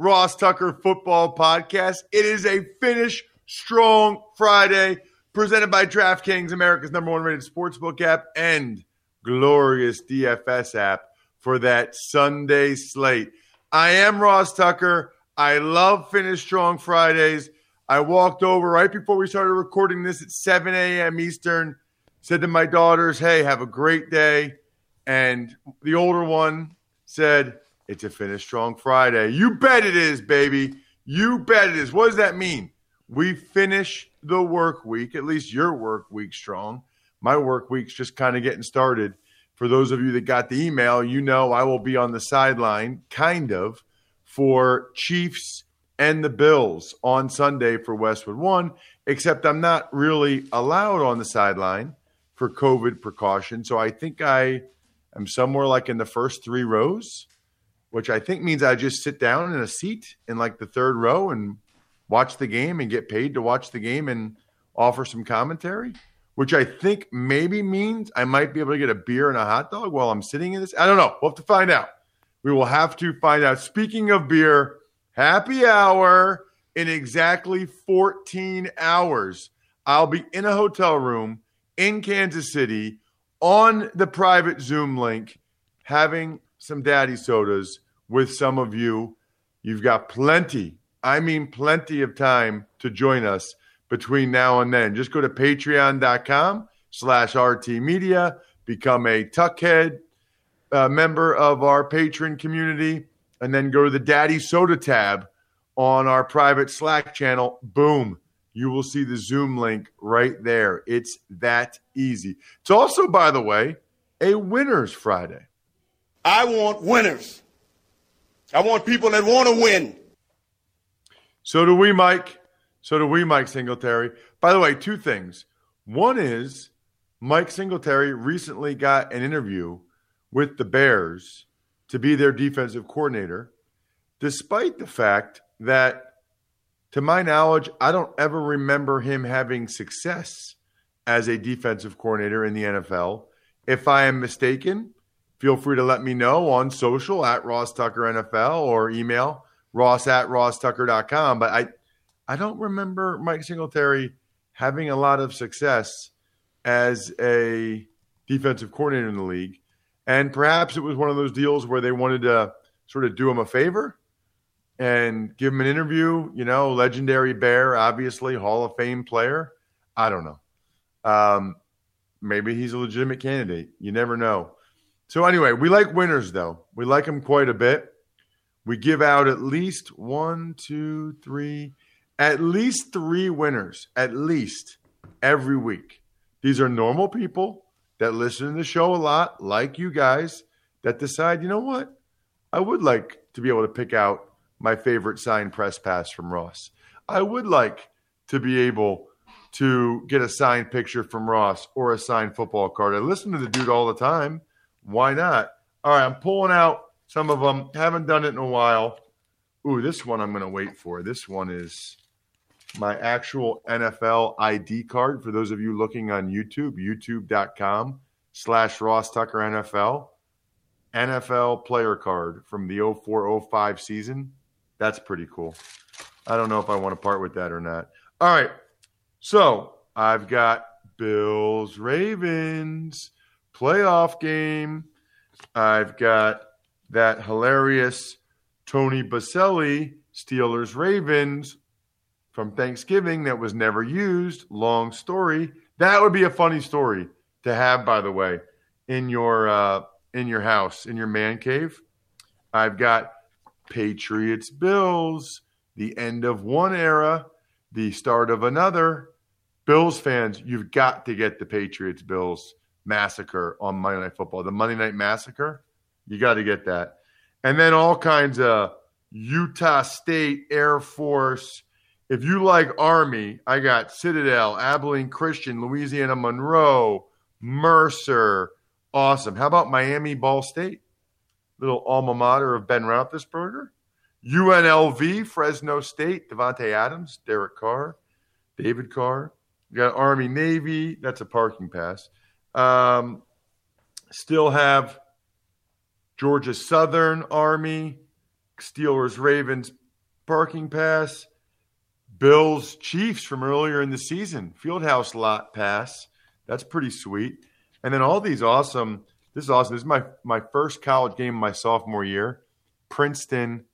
Ross Tucker Football Podcast. It is a finish strong Friday presented by DraftKings, America's number one rated sportsbook app, and glorious DFS app for that Sunday slate. I am Ross Tucker. I love finish strong Fridays. I walked over right before we started recording this at 7 a.m. Eastern, said to my daughters, Hey, have a great day. And the older one said, it's a finish strong Friday. You bet it is, baby. You bet it is. What does that mean? We finish the work week, at least your work week strong. My work week's just kind of getting started. For those of you that got the email, you know I will be on the sideline, kind of, for Chiefs and the Bills on Sunday for Westwood One, except I'm not really allowed on the sideline for COVID precaution. So I think I am somewhere like in the first three rows which I think means I just sit down in a seat in like the third row and watch the game and get paid to watch the game and offer some commentary, which I think maybe means I might be able to get a beer and a hot dog while I'm sitting in this. I don't know. We'll have to find out. We will have to find out. Speaking of beer, happy hour in exactly 14 hours. I'll be in a hotel room in Kansas City on the private Zoom link having some daddy sodas with some of you. You've got plenty, I mean, plenty of time to join us between now and then. Just go to patreon.com slash RT Media, become a Tuckhead uh, member of our patron community, and then go to the Daddy Soda tab on our private Slack channel. Boom. You will see the Zoom link right there. It's that easy. It's also, by the way, a Winners Friday. I want winners. I want people that want to win. So do we, Mike. So do we, Mike Singletary. By the way, two things. One is Mike Singletary recently got an interview with the Bears to be their defensive coordinator, despite the fact that, to my knowledge, I don't ever remember him having success as a defensive coordinator in the NFL. If I am mistaken, feel free to let me know on social at Ross Tucker NFL or email ross at rosstucker.com. But I, I don't remember Mike Singletary having a lot of success as a defensive coordinator in the league. And perhaps it was one of those deals where they wanted to sort of do him a favor and give him an interview. You know, legendary Bear, obviously, Hall of Fame player. I don't know. Um, maybe he's a legitimate candidate. You never know. So anyway, we like winners though. We like them quite a bit. We give out at least one, two, three, at least three winners, at least every week. These are normal people that listen to the show a lot, like you guys, that decide, you know what? I would like to be able to pick out my favorite signed press pass from Ross. I would like to be able to get a signed picture from Ross or a signed football card. I listen to the dude all the time. Why not? All right, I'm pulling out some of them. Haven't done it in a while. Ooh, this one I'm going to wait for. This one is my actual NFL ID card for those of you looking on YouTube, youtube.com slash Ross Tucker NFL. NFL player card from the 0405 season. That's pretty cool. I don't know if I want to part with that or not. All right. So I've got Bills Ravens playoff game. I've got that hilarious Tony Baselli Steelers Ravens from Thanksgiving that was never used. Long story. That would be a funny story to have, by the way, in your uh, in your house, in your man cave. I've got Patriots Bills, the end of one era, the start of another. Bills fans, you've got to get the Patriots Bills massacre on Monday Night Football. The Monday Night Massacre, you got to get that. And then all kinds of Utah State Air Force. If you like Army, I got Citadel, Abilene Christian, Louisiana Monroe, Mercer. Awesome. How about Miami Ball State? Little alma mater of Ben Roethlisberger. UNLV, Fresno State, Davante Adams, Derek Carr, David Carr. You got Army Navy. That's a parking pass. Um, still have Georgia Southern Army, Steelers Ravens parking pass, Bills Chiefs from earlier in the season, Fieldhouse lot pass. That's pretty sweet. And then all these awesome. This is awesome. This is my my first college game of my sophomore year. Princeton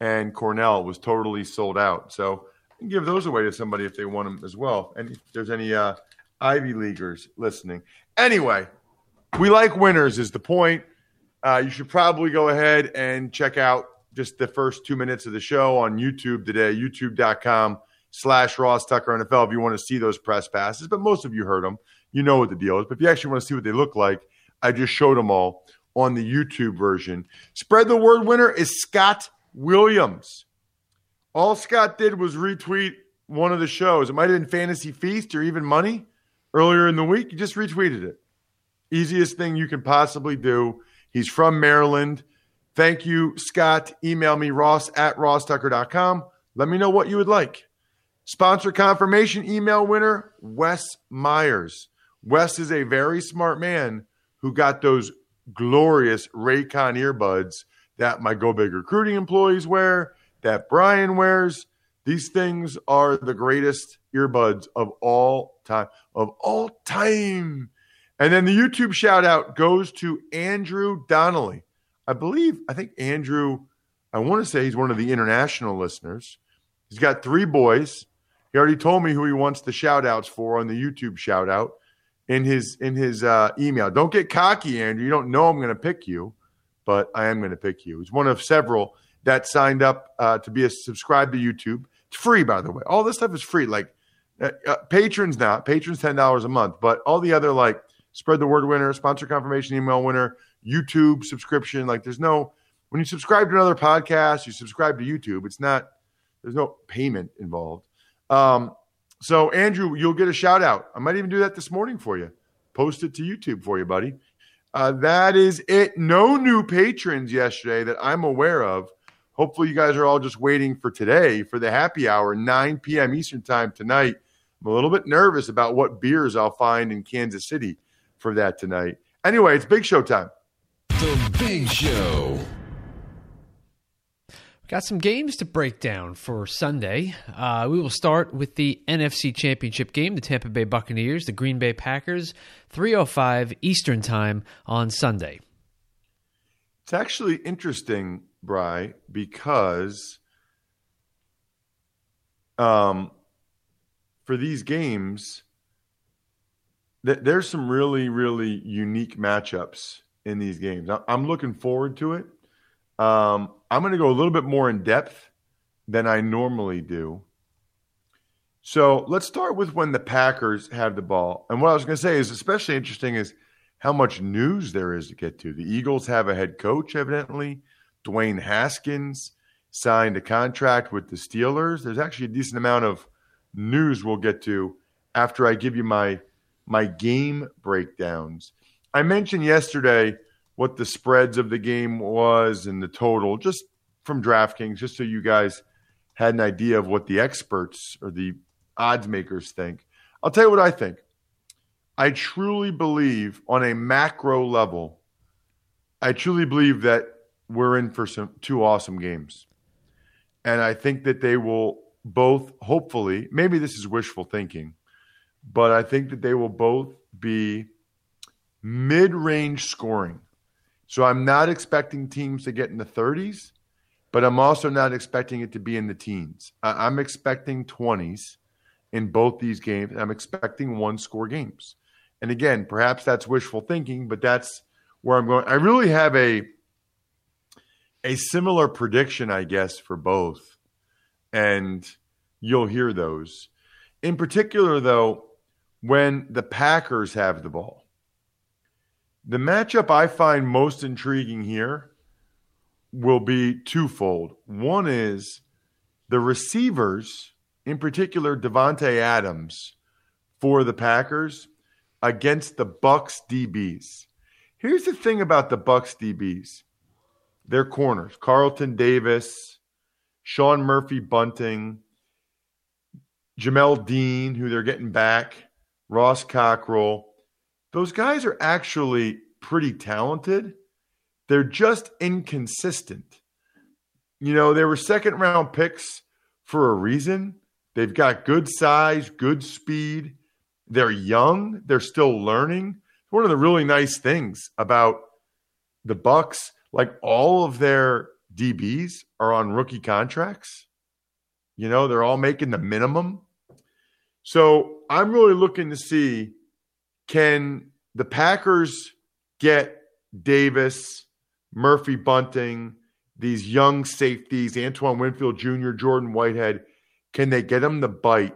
and Cornell was totally sold out. So give those away to somebody if they want them as well. And if there's any uh, Ivy Leaguers listening. Anyway, we like winners is the point. Uh, you should probably go ahead and check out just the first two minutes of the show on YouTube today, youtube.com slash Ross Tucker NFL if you want to see those press passes. But most of you heard them. You know what the deal is. But if you actually want to see what they look like, I just showed them all on the YouTube version. Spread the word winner is Scott Williams. All Scott did was retweet one of the shows. It might have been Fantasy Feast or even Money earlier in the week. He just retweeted it. Easiest thing you can possibly do. He's from Maryland. Thank you, Scott. Email me, ross at rosstucker.com. Let me know what you would like. Sponsor confirmation email winner, Wes Myers. Wes is a very smart man who got those glorious Raycon earbuds that my Go Big recruiting employees wear, that Brian wears. These things are the greatest earbuds of all time. Of all time. And then the YouTube shout out goes to Andrew Donnelly. I believe, I think Andrew, I want to say he's one of the international listeners. He's got three boys. He already told me who he wants the shout outs for on the YouTube shout out in his in his uh, email. Don't get cocky, Andrew. You don't know I'm going to pick you, but I am going to pick you. He's one of several that signed up uh, to be a subscribe to YouTube. Free, by the way. All this stuff is free. Like uh, uh patrons not patrons ten dollars a month, but all the other like spread the word winner, sponsor confirmation email winner, YouTube subscription. Like there's no when you subscribe to another podcast, you subscribe to YouTube. It's not there's no payment involved. Um, so Andrew, you'll get a shout out. I might even do that this morning for you. Post it to YouTube for you, buddy. Uh, that is it. No new patrons yesterday that I'm aware of. Hopefully, you guys are all just waiting for today for the happy hour, 9 p.m. Eastern time tonight. I'm a little bit nervous about what beers I'll find in Kansas City for that tonight. Anyway, it's Big Show time. The Big Show. Got some games to break down for Sunday. Uh, we will start with the NFC Championship game, the Tampa Bay Buccaneers, the Green Bay Packers, 3:05 Eastern Time on Sunday. It's actually interesting, Bry, because um, for these games, there's some really, really unique matchups in these games. I'm looking forward to it. Um, I'm going to go a little bit more in depth than I normally do. So let's start with when the Packers have the ball. And what I was going to say is especially interesting is how much news there is to get to. The Eagles have a head coach, evidently. Dwayne Haskins signed a contract with the Steelers. There's actually a decent amount of news we'll get to after I give you my my game breakdowns. I mentioned yesterday what the spreads of the game was and the total just from DraftKings, just so you guys had an idea of what the experts or the odds makers think. I'll tell you what I think. I truly believe on a macro level, I truly believe that we're in for some two awesome games. And I think that they will both hopefully, maybe this is wishful thinking, but I think that they will both be mid-range scoring. So I'm not expecting teams to get in the 30s, but I'm also not expecting it to be in the teens. I- I'm expecting 20s in both these games. I'm expecting one score games. And again, perhaps that's wishful thinking, but that's where I'm going. I really have a a similar prediction, I guess, for both. And you'll hear those. In particular, though, when the Packers have the ball. The matchup I find most intriguing here will be twofold. One is the receivers, in particular Davante Adams for the Packers against the Bucs DBs. Here's the thing about the Bucs DBs. Their corners, Carlton Davis, Sean Murphy Bunting, Jamel Dean, who they're getting back, Ross Cockrell. Those guys are actually pretty talented. They're just inconsistent. You know, they were second round picks for a reason. They've got good size, good speed. They're young. They're still learning. One of the really nice things about the Bucs, like all of their DBs are on rookie contracts. You know, they're all making the minimum. So I'm really looking to see can the Packers get Davis, Murphy Bunting, these young safeties, Antoine Winfield Jr., Jordan Whitehead, can they get them to bite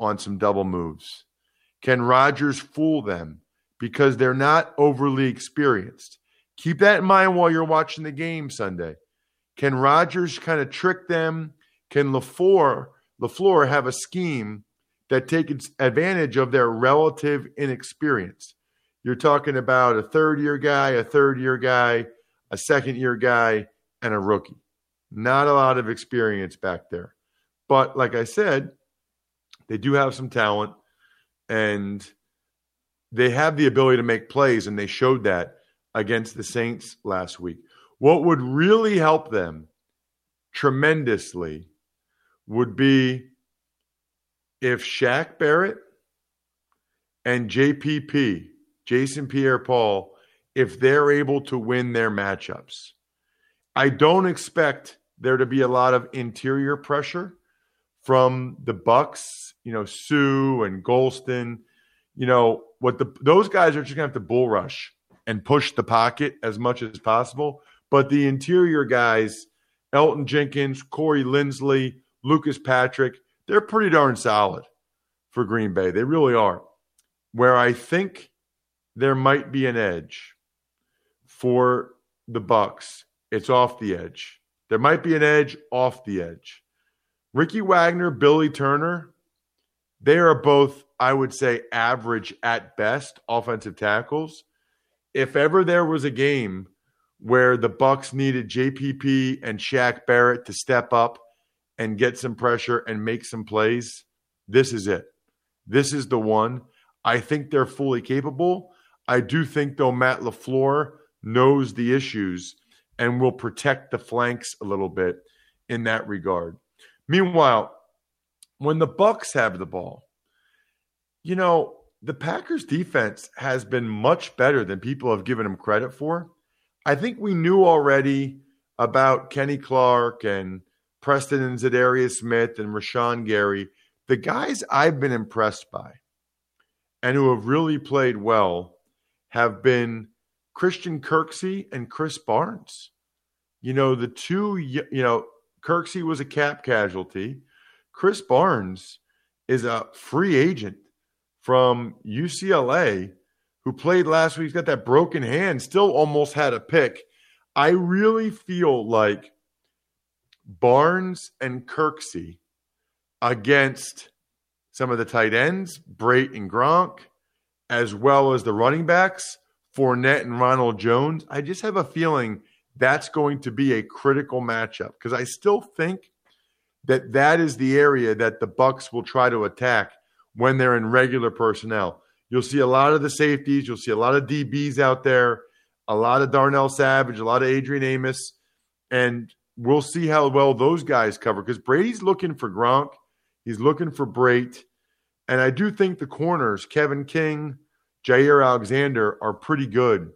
on some double moves? Can Rodgers fool them because they're not overly experienced? Keep that in mind while you're watching the game Sunday. Can Rodgers kind of trick them? Can LaFleur, LaFleur have a scheme that takes advantage of their relative inexperience? You're talking about a third year guy, a third year guy, a second year guy, and a rookie. Not a lot of experience back there. But like I said, they do have some talent and they have the ability to make plays, and they showed that against the Saints last week. What would really help them tremendously would be if Shaq Barrett and JPP, Jason Pierre Paul, if they're able to win their matchups. I don't expect there to be a lot of interior pressure from the Bucs, you know, Suh and Gholston. You know, what the those guys are just gonna have to bull rush and push the pocket as much as possible. But the interior guys, Elgton Jenkins, Corey Linsley, Lucas Patrick, they're pretty darn solid for Green Bay. They really are. Where I think there might be an edge for the Bucs, it's off the edge. There might be an edge off the edge. Ricky Wagner, Billy Turner, they are both, I would say, average at best offensive tackles. If ever there was a game where the Bucs needed JPP and Shaq Barrett to step up and get some pressure and make some plays, this is it. This is the one. I think they're fully capable. I do think though Matt LaFleur knows the issues and will protect the flanks a little bit in that regard. Meanwhile, when the Bucks have the ball, you know, the Packers defense has been much better than people have given them credit for. I think we knew already about Kenny Clark and Preston and Za'Darius Smith and Rashan Gary, the guys I've been impressed by and who have really played well have been Christian Kirksey and Krys Barnes. You know, the two, you know, Kirksey was a cap casualty. Krys Barnes is a free agent from UCLA who played last week. Got that broken hand, still almost had a pick. I really feel like Barnes and Kirksey against some of the tight ends, Brate and Gronk, as well as the running backs, Fournette and Ronald Jones. I just have a feeling that's going to be a critical matchup because I still think that that is the area that the Bucs will try to attack when they're in regular personnel. You'll see a lot of the safeties, you'll see a lot of DBs out there, a lot of Darnell Savage, a lot of Adrian Amos, and we'll see how well those guys cover because Brady's looking for Gronk, he's looking for Brate, and I do think the corners, Kevin King, Jaire Alexander, are pretty good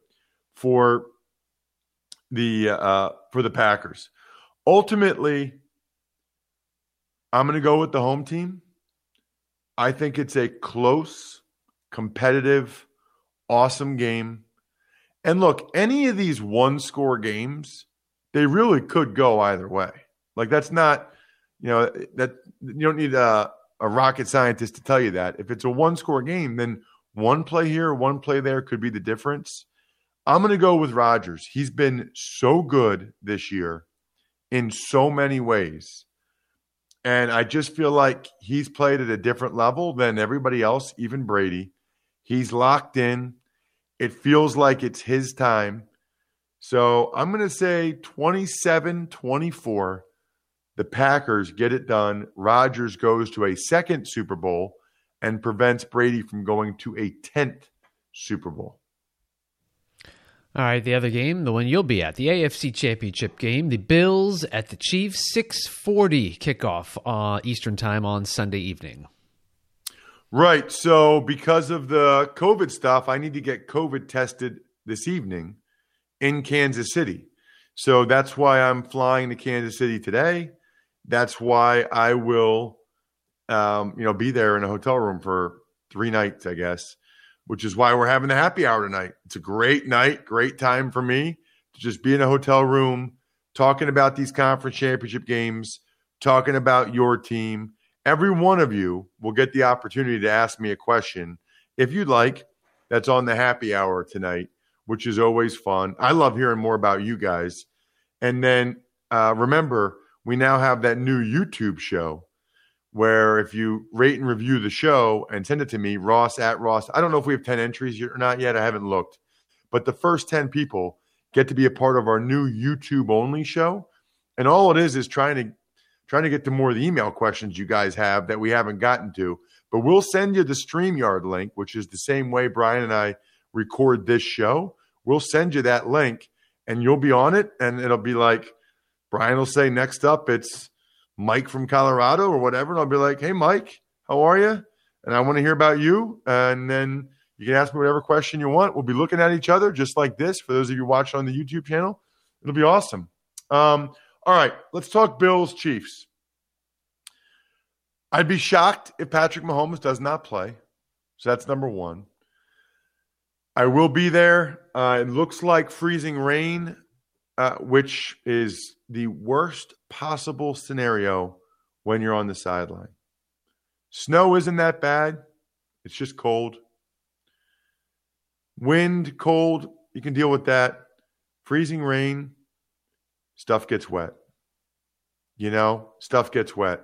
for the uh, for the Packers. Ultimately, I'm going to go with the home team. I think it's a close, competitive, awesome game. And look, any of these one score games, they really could go either way. Like that's not, you know, that you don't need a, a rocket scientist to tell you that. If it's a one score game, then one play here, one play there could be the difference. I'm going to go with Rodgers. He's been so good this year in so many ways. And I just feel like he's played at a different level than everybody else, even Brady. He's locked in. It feels like it's his time. So I'm going to say 27 24. The Packers get it done. Rodgers goes to a second Super Bowl and prevents Brady from going to a 10th Super Bowl. All right, the other game, the one you'll be at, the AFC Championship game, the Bills at the Chiefs, 6:40 kickoff uh, Eastern Time on Sunday evening. Right. So because of the COVID stuff, I need to get COVID tested this evening in Kansas City. So that's why I'm flying to Kansas City today. That's why I will, um, you know, be there in a hotel room for three nights, I guess which is why we're having the happy hour tonight. It's a great night, great time for me to just be in a hotel room talking about these conference championship games, talking about your team. Every one of you will get the opportunity to ask me a question if you'd like. That's on the happy hour tonight, which is always fun. I love hearing more about you guys. And then uh, remember, we now have that new YouTube show where if you rate and review the show and send it to me, Ross at Ross, I don't know if we have 10 entries or not yet. I haven't looked. But the first 10 people get to be a part of our new YouTube only show. And all it is is trying to trying to get to more of the email questions you guys have that we haven't gotten to. But we'll send you the StreamYard link, which is the same way Brian and I record this show. We'll send you that link and you'll be on it. And it'll be like Brian will say, next up, it's Mike from Colorado or whatever. And I'll be like, hey, Mike, how are you? And I want to hear about you. And then you can ask me whatever question you want. We'll be looking at each other just like this for those of you watching on the YouTube channel. It'll be awesome. Um, all right, let's talk Bills Chiefs. I'd be shocked if Patrick Mahomes does not play. So that's number one. I will be there. Uh, it looks like freezing rain, uh, which is the worst possible scenario when you're on the sideline. Snow isn't that bad, it's just cold. Wind, cold, you can deal with that. Freezing rain, stuff gets wet. You know, stuff gets wet.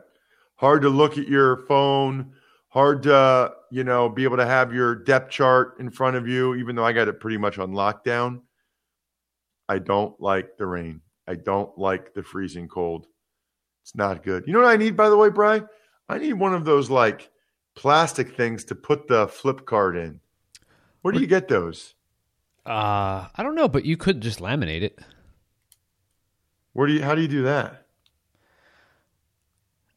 Hard to look at your phone, hard to, you know, be able to have your depth chart in front of you, even though I got it pretty much on lockdown. I don't like the rain. I don't like the freezing cold. It's not good. You know what I need, by the way, Brian? I need one of those like plastic things to put the flip card in. Where do you get those? Uh, I don't know, but you could just laminate it. Where do you? How do you do that?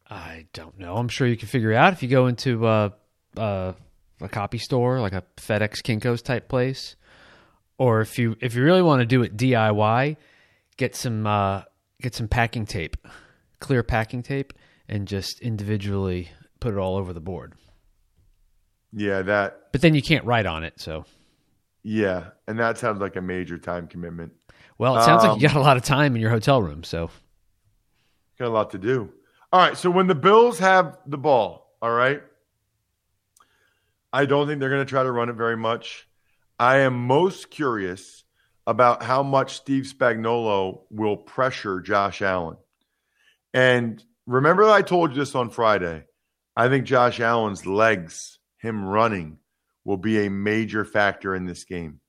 I don't know. I'm sure you can figure it out if you go into uh, uh, a copy store, like a FedEx Kinkos type place, or if you if you really want to do it DIY, get some uh, get some packing tape, clear packing tape, and just individually put it all over the board. Yeah, that. But then you can't write on it, so. Yeah, and that sounds like a major time commitment. Well, it sounds Um, like you got a lot of time in your hotel room, so. Got a lot to do. All right, so when the Bills have the ball, all right, I don't think they're going to try to run it very much. I am most curious about how much Steve Spagnuolo will pressure Josh Allen. And remember, I told you this on Friday. I think Josh Allen's legs, him running, will be a major factor in this game.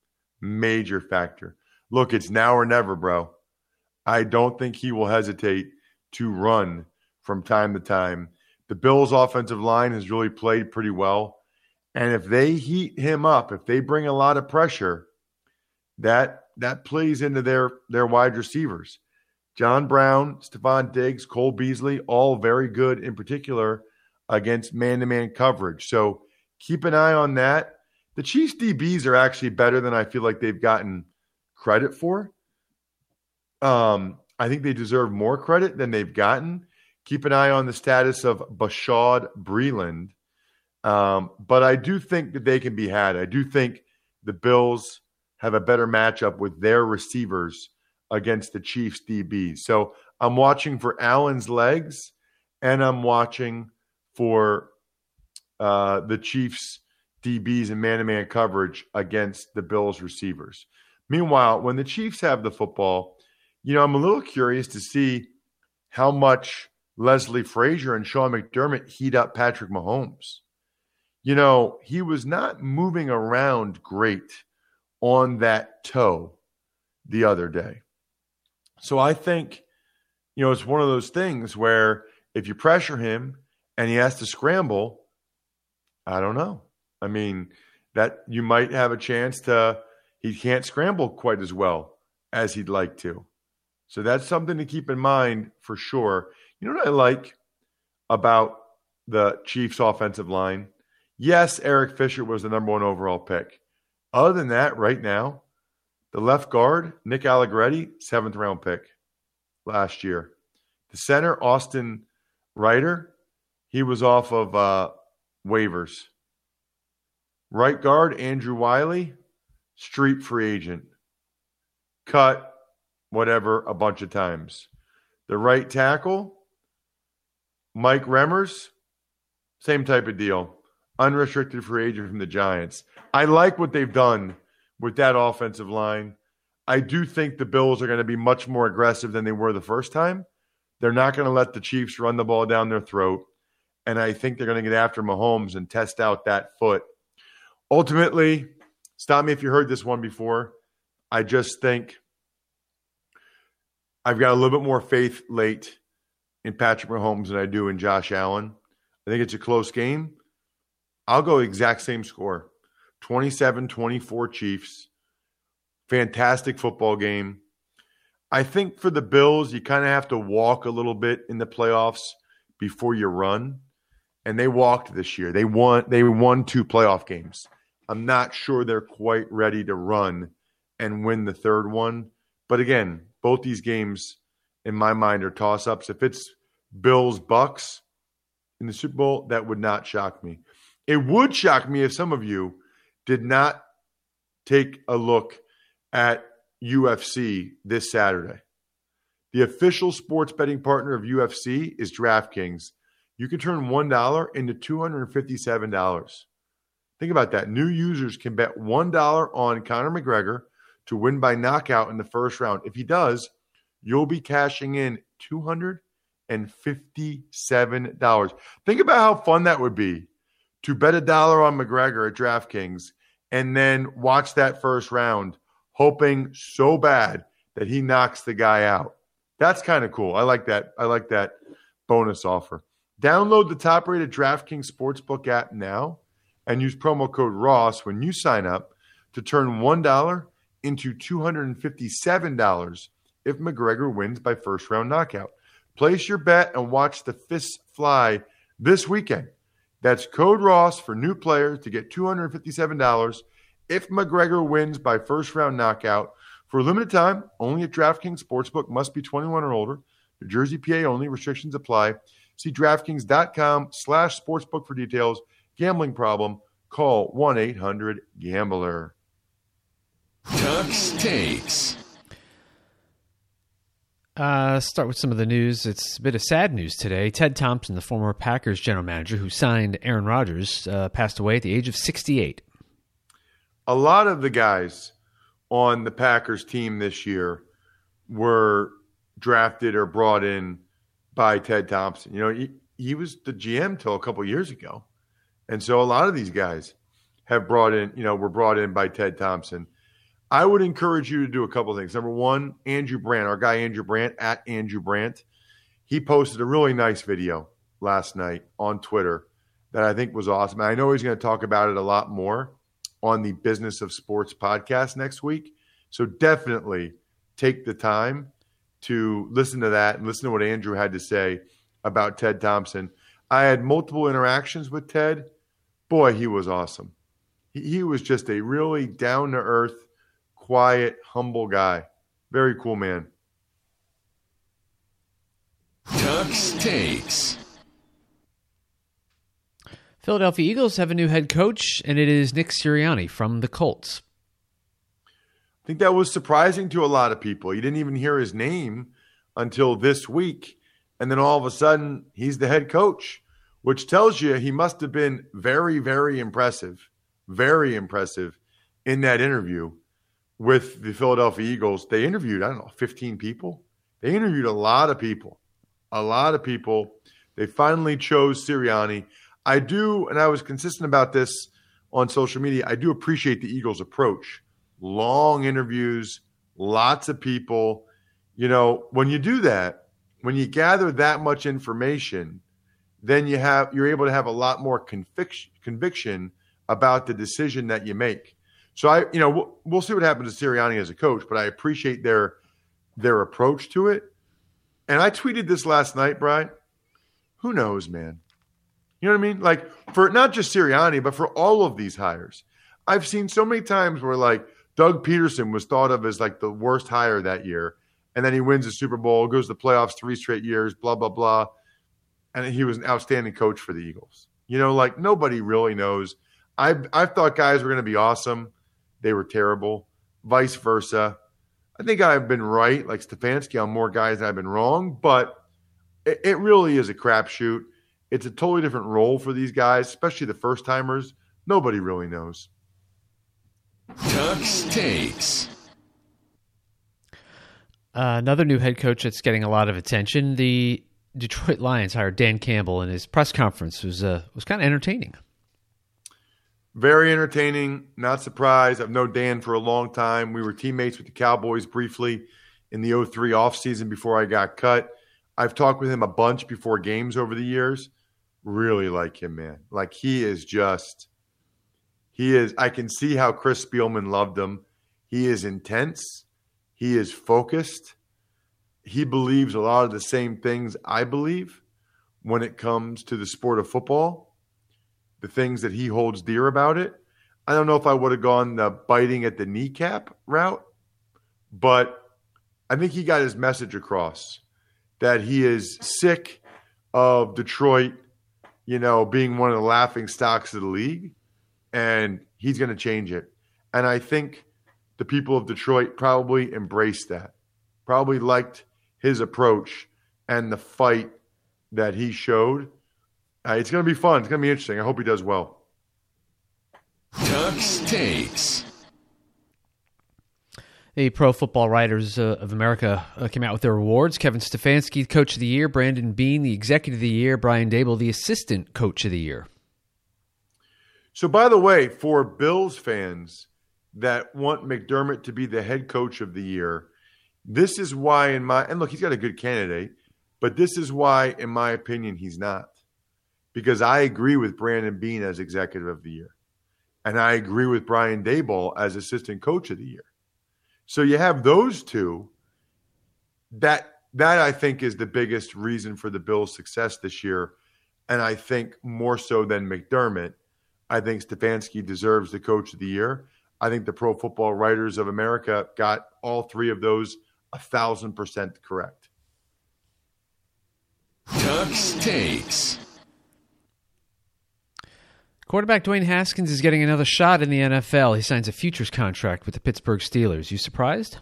Major factor. Look, it's now or never, bro. I don't think he will hesitate to run from time to time. The Bills' offensive line has really played pretty well. And if they heat him up, if they bring a lot of pressure, that that plays into their their wide receivers. John Brown, Stefon Diggs, Cole Beasley, all very good in particular against man-to-man coverage. So keep an eye on that. The Chiefs DBs are actually better than I feel like they've gotten credit for. Um, I think they deserve more credit than they've gotten. Keep an eye on the status of Bashaud Breeland. Um, but I do think that they can be had. I do think the Bills have a better matchup with their receivers against the Chiefs DBs. So I'm watching for Allen's legs and I'm watching for uh, the Chiefs DBs and man to man coverage against the Bills receivers. Meanwhile, when the Chiefs have the football, you know, I'm a little curious to see how much Leslie Frazier and Sean McDermott heat up Patrick Mahomes. You know, he was not moving around great on that toe the other day. So I think, you know, it's one of those things where if you pressure him and he has to scramble, I don't know. I mean, that you might have a chance to, he can't scramble quite as well as he'd like to. So that's something to keep in mind for sure. You know what I like about the Chiefs' offensive line? Yes, Eric Fisher was the number one overall pick. Other than that, right now, the left guard, Nick Allegretti, seventh round pick last year. The center, Austin Reiter, he was off of uh, waivers. Right guard, Andrew Wylie, street free agent. Cut whatever a bunch of times. The right tackle, Mike Remmers, same type of deal. Unrestricted free agent from the Giants. I like what they've done with that offensive line. I do think the Bills are going to be much more aggressive than they were the first time. They're not going to let the Chiefs run the ball down their throat. And I think they're going to get after Mahomes and test out that foot. Ultimately, stop me if you heard this one before. I just think I've got a little bit more faith late in Patrick Mahomes than I do in Josh Allen. I think it's a close game. I'll go exact same score 27 24 Chiefs. Fantastic football game. I think for the Bills, you kind of have to walk a little bit in the playoffs before you run. And they walked this year. They won they won two playoff games. I'm not sure they're quite ready to run and win the third one. But again, both these games, in my mind, are toss ups. If it's Bills Bucs in the Super Bowl, that would not shock me. It would shock me if some of you did not take a look at UFC this Saturday. The official sports betting partner of UFC is DraftKings. You can turn $1 into $257. Think about that. New users can bet $1 on Conor McGregor to win by knockout in the first round. If he does, you'll be cashing in $257. Think about how fun that would be to bet a dollar on McGregor at DraftKings and then watch that first round, hoping so bad that he knocks the guy out. That's kind of cool. I like that. I like that bonus offer. Download the top rated DraftKings Sportsbook app now and use promo code Ross when you sign up to turn $1 into $257 if McGregor wins by first round knockout. Place your bet and watch the fists fly this weekend. That's code Ross for new players to get $257 if McGregor wins by first round knockout. For a limited time, only at DraftKings Sportsbook must be 21 or older. New Jersey, PA only. Restrictions apply. See DraftKings.com slash sportsbook for details. Gambling problem? Call 1-800-GAMBLER. Tux takes. Uh, start with some of the news. It's a bit of sad news today. Ted Thompson, the former Packers general manager who signed Aaron Rodgers, uh, passed away at the age of 68. A lot of the guys on the Packers team this year were drafted or brought in by Ted Thompson. You know, he, he was the GM till a couple years ago. And so a lot of these guys have brought in, you know, were brought in by Ted Thompson. I would encourage you to do a couple things. Number one, Andrew Brandt, our guy Andrew Brandt at Andrew Brandt. he posted a really nice video last night on Twitter that I think was awesome. I know he's going to talk about it a lot more on the Business of Sports podcast next week. So definitely take the time to listen to that and listen to what Andrew had to say about Ted Thompson. I had multiple interactions with Ted. Boy, he was awesome. He, he was just a really down to earth, quiet, humble guy. Very cool man. Tux takes. Philadelphia Eagles have a new head coach, and it is Nick Sirianni from the Colts. I think that was surprising to a lot of people. You didn't even hear his name until this week. And then all of a sudden, he's the head coach, which tells you he must have been very, very impressive, very impressive in that interview with the Philadelphia Eagles. They interviewed, I don't know, 15 people. They interviewed a lot of people, a lot of people. They finally chose Sirianni. I do, and I was consistent about this on social media. I do appreciate the Eagles' approach. Long interviews, lots of people. You know, when you do that, when you gather that much information, then you have you're able to have a lot more conviction conviction about the decision that you make. So I, you know, we'll, we'll see what happens to Sirianni as a coach, but I appreciate their their approach to it. And I tweeted this last night, Brian. Who knows, man? You know what I mean? Like for not just Sirianni, but for all of these hires. I've seen so many times where like Doug Pederson was thought of as like the worst hire that year, and then he wins the Super Bowl, goes to the playoffs three straight years, blah blah blah, and he was an outstanding coach for the Eagles. You know, like nobody really knows. I I thought guys were going to be awesome, they were terrible. Vice versa. I think I've been right, like Stefanski, on more guys than I've been wrong, but it, it really is a crapshoot. It's a totally different role for these guys, especially the first timers. Nobody really knows. Tux takes. Uh, another new head coach that's getting a lot of attention. The Detroit Lions hired Dan Campbell, and his press conference was uh, was kind of entertaining. Very entertaining. Not surprised. I've known Dan for a long time. We were teammates with the Cowboys briefly in the 03 offseason before I got cut. I've talked with him a bunch before games over the years. Really like him, man. Like he is just, he is, I can see how Chris Spielman loved him. He is intense. He is focused. He believes a lot of the same things I believe when it comes to the sport of football, the things that he holds dear about it. I don't know if I would have gone the biting at the kneecap route, but I think he got his message across that he is sick of Detroit, you know, being one of the laughing stocks of the league, and he's going to change it. And I think the people of Detroit probably embraced that, probably liked his approach and the fight that he showed. Uh, it's going to be fun. It's going to be interesting. I hope he does well. Tux takes. The Pro Football Writers uh, of America uh, came out with their awards. Kevin Stefanski, Coach of the Year. Brandon Beane, the Executive of the Year. Brian Daboll, the Assistant Coach of the Year. So, by the way, for Bills fans that want McDermott to be the head coach of the year, this is why, in my and look, he's got a good candidate, but this is why, in my opinion, he's not. Because I agree with Brandon Beane as Executive of the Year, and I agree with Brian Daboll as Assistant Coach of the Year. So you have those two. That that I think is the biggest reason for the Bills' success this year, and I think more so than McDermott. I think Stefanski deserves the Coach of the Year. I think the Pro Football Writers of America got all three of those a thousand percent correct. Tux takes. Quarterback Dwayne Haskins is getting another shot in the NFL. He signs a futures contract with the Pittsburgh Steelers. You surprised?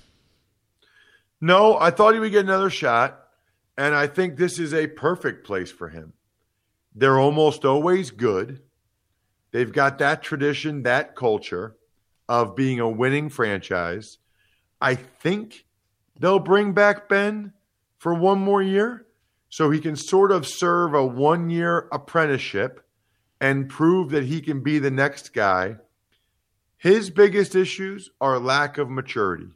No, I thought he would get another shot, and I think this is a perfect place for him. They're almost always good. They've got that tradition, that culture of being a winning franchise. I think they'll bring back Ben for one more year so he can sort of serve a one year apprenticeship and prove that he can be the next guy. His biggest issues are lack of maturity.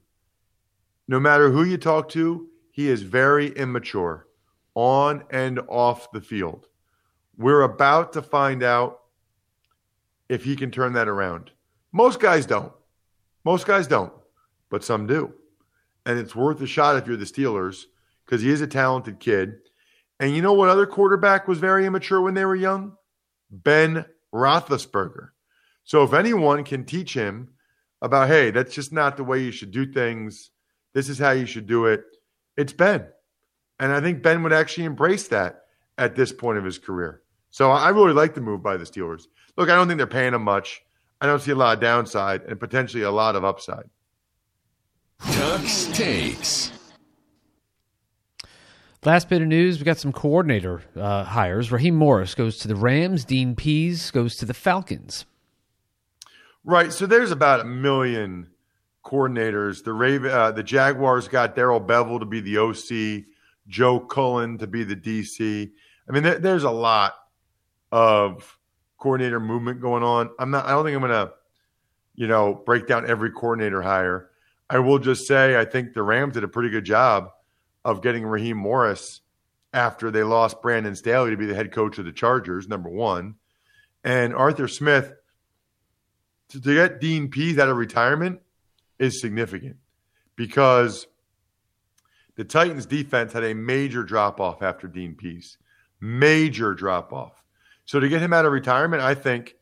No matter who you talk to, he is very immature. on and off the field. We're about to find out if he can turn that around. Most guys don't. Most guys don't, but some do. And it's worth a shot if you're the Steelers because he is a talented kid. And you know what other quarterback was very immature when they were young? Ben Roethlisberger. So if anyone can teach him about, hey, that's just not the way you should do things, this is how you should do it, it's Ben. And I think Ben would actually embrace that at this point of his career. So I really like the move by the Steelers. Look, I don't think they're paying him much. I don't see a lot of downside and potentially a lot of upside. Tuck's takes. Last bit of news: we got some coordinator uh, hires. Raheem Morris goes to the Rams. Dean Pees goes to the Falcons. Right. So there's about a million coordinators. The Raven, uh, the Jaguars got Darrell Bevell to be the OC, Joe Cullen to be the DC. I mean, there, there's a lot of coordinator movement going on. I'm not. I don't think I'm gonna, you know, break down every coordinator hire. I will just say I think the Rams did a pretty good job of getting Raheem Morris after they lost Brandon Staley to be the head coach of the Chargers. Number one, and Arthur Smith to, get Dean Pees out of retirement is significant because the Titans defense had a major drop off after Dean Pees. Major drop off. So to get him out of retirement, I think,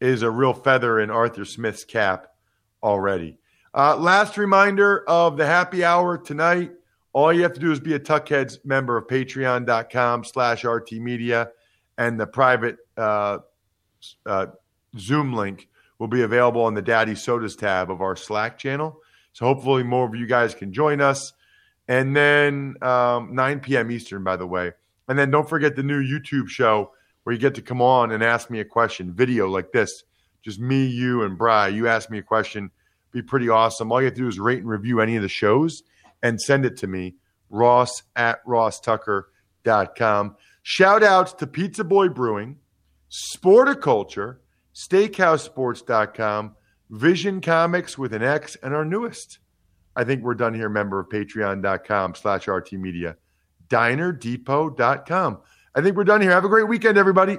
is a real feather in Arthur Smith's cap already. Uh, last reminder of the happy hour tonight. All you have to do is be a Tuckheads member of patreon.com slash RT Media, and the private uh, uh, Zoom link will be available on the Daddy Sodas tab of our Slack channel. So hopefully more of you guys can join us. And then um, 9 p.m. Eastern, by the way. And then don't forget the new YouTube show where you get to come on and ask me a question, video like this. Just me, you, and Bry. You ask me a question, be pretty awesome. All you have to do is rate and review any of the shows and send it to me, ross at rosstucker.com. Shout outs to Pizza Boy Brewing, Sporticulture, SteakhouseSports.com, Vision Comics with an X, and our newest. I think we're done here, member of patreon.com slash RT Media, dinerdepot.com. I think we're done here. Have a great weekend, everybody.